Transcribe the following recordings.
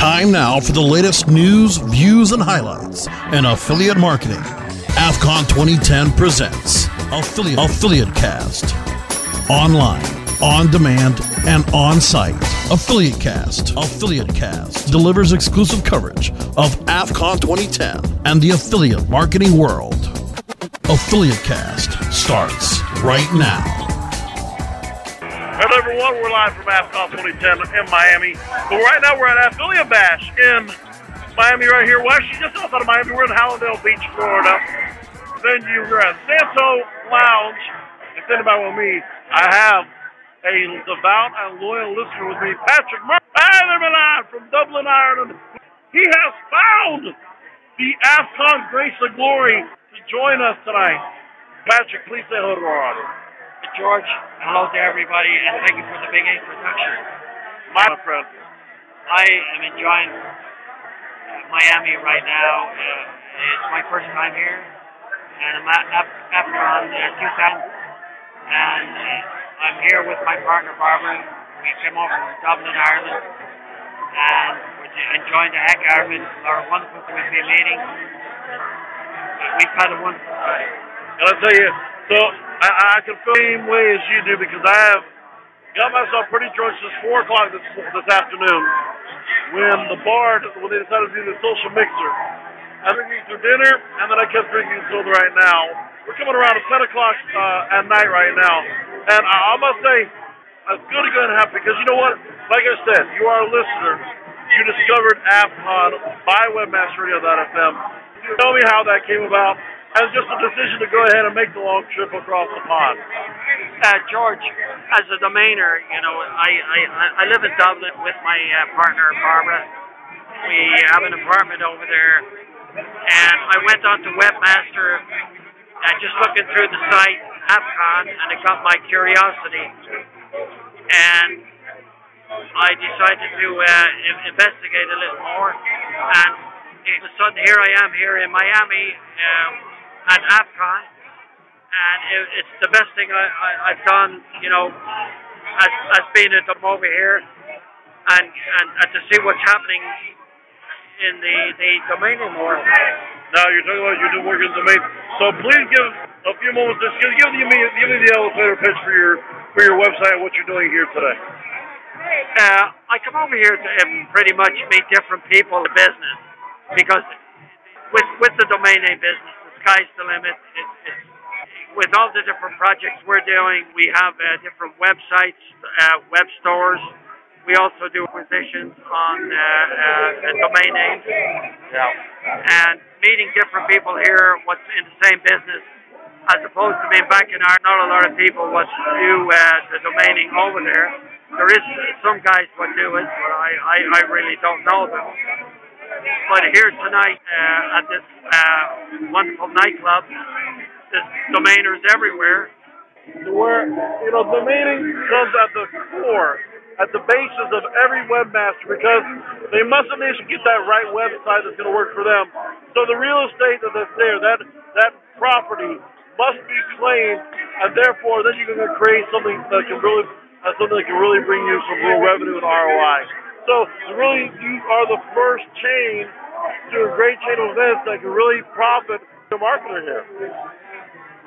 Time now for the latest news, views, and highlights in affiliate marketing. AFCON 2010 presents Affiliate, affiliate Cast. Online, on demand, and on site. Affiliate Cast. Affiliate Cast delivers exclusive coverage of AFCON 2010 and the affiliate marketing world. Affiliate Cast starts right now. Hello, everyone. We're live from AFCON 2010 in Miami. But right now, we're at Affiliate Bash in Miami, right here. Well, actually, just outside of Miami. We're in Hallandale Beach, Florida. Then you're at Santo Lounge. And standing by with me, I have a devout and loyal listener with me, Patrick Murphy. From Dublin, Ireland. He has found the AFCON Grace of Glory to join us tonight. Patrick, please say hello to our audience. George, hello to everybody, and thank you for the big introduction. My friend. I am enjoying uh, Miami right now. Uh, it's my first time here, and I'm at, after on uh, 2000, and uh, I'm here with my partner Barbara. We came over from Dublin, Ireland, and we're enjoying the heck out of it. Our wonderful community meeting. We've had a wonderful time. I'll tell you, so I, I can feel the same way as you do because I have got myself pretty drunk since 4 o'clock this, this afternoon when the bar, when they decided to do the social mixer. Been drinking through dinner, and then I kept drinking until right now. We're coming around at 10 o'clock uh, at night right now. And I, I must say, it's good to have because you know what? Like I said, you are a listener. You discovered AFCON by Webmaster.radio.fm. Tell me how that came about as just a decision to go ahead and make the long trip across the pond? Uh, George, as a domainer, you know, I, I, I live in Dublin with my uh, partner, Barbara. We have an apartment over there. And I went on to Webmaster and just looking through the site, AFCON, and it got my curiosity. And I decided to uh, investigate a little more. And all of a sudden, here I am here in Miami. Um, at AFCON, and it, it's the best thing I, I, I've done, you know, as, as being a dom over here, and, and, and to see what's happening in the, the domaining world. Now you're talking about you're doing work in the domain. So please give a few moments. Just give, give, me, give me the elevator pitch for your for your website and what you're doing here today. Uh, I come over here to uh, pretty much meet different people in business because with with the domain name business, sky's the limit. It's, it's, with all the different projects we're doing, we have uh, different websites, uh, web stores. We also do acquisitions on uh, uh domain names. Yeah. And meeting different people here, what's in the same business, as opposed to being back in our, not a lot of people what do uh, the domaining over there. There is some guys what do it, but I, I, I really don't know them. But here tonight uh, at this uh, wonderful nightclub, there's domainers everywhere. Where, you know, domaining comes at the core, at the basis of every webmaster because they must initially get that right website that's going to work for them. So the real estate that's there, that, that property must be claimed, and therefore then you're going to create something that can really, uh, something that can really bring you some real revenue and ROI. So really, you are the first chain to a great chain of events that can really profit the marketer here.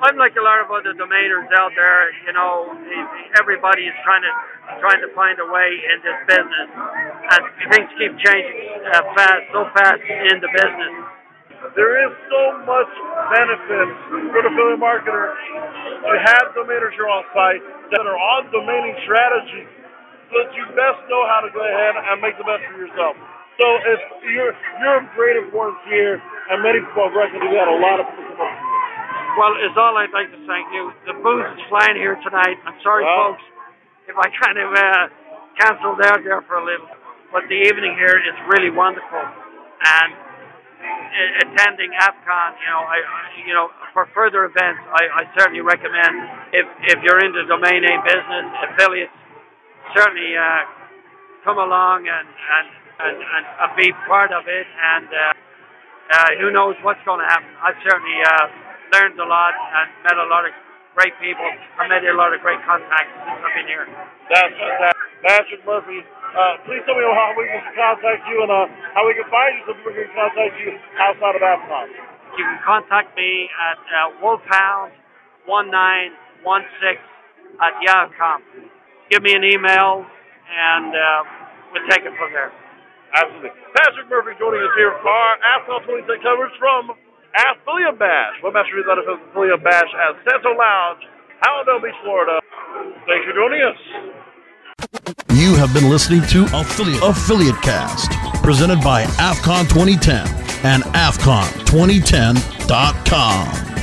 Unlike a lot of other domainers out there, you know, everybody is trying to trying to find a way in this business, and things keep changing uh, fast, so fast in the business. There is so much benefit for the affiliate marketer to have domainers here on site that are on domaining strategy so that you best know how to go ahead and make the best for yourself. So if you're you're of great importance here, and many people have recognized that a lot of people come up. Well, it's all I'd like to thank you. The booze is flying here tonight. I'm sorry, well, folks, if I kind of uh, canceled out there for a little, but the evening here is really wonderful, and attending AFCON, you know, I, you know, for further events, I, I certainly recommend if if you're into domain name business affiliates certainly uh, come along and, and, and, and, be part of it. And uh, uh, who knows what's going to happen. I've certainly uh, learned a lot and met a lot of great people. I made a lot of great contacts since I've been here. That's fantastic. Patrick Murphy, Uh, please tell me how we can contact you and uh, how we can find you so people can contact you outside of AFCON. You can contact me at uh, wolfhound1916 at yahoo.com. Give me an email and uh, we'll take it from there. Absolutely. Patrick Murphy joining us here for our AFCON 26 coverage from Affiliate Bash. Webmaster Reed Letter Affiliate Bash at Santo Lounge, Hallandale Beach, Florida. Thanks for joining us. You have been listening to Affiliate, Affiliate Cast, presented by AFCON 2010 and AFCON2010.com.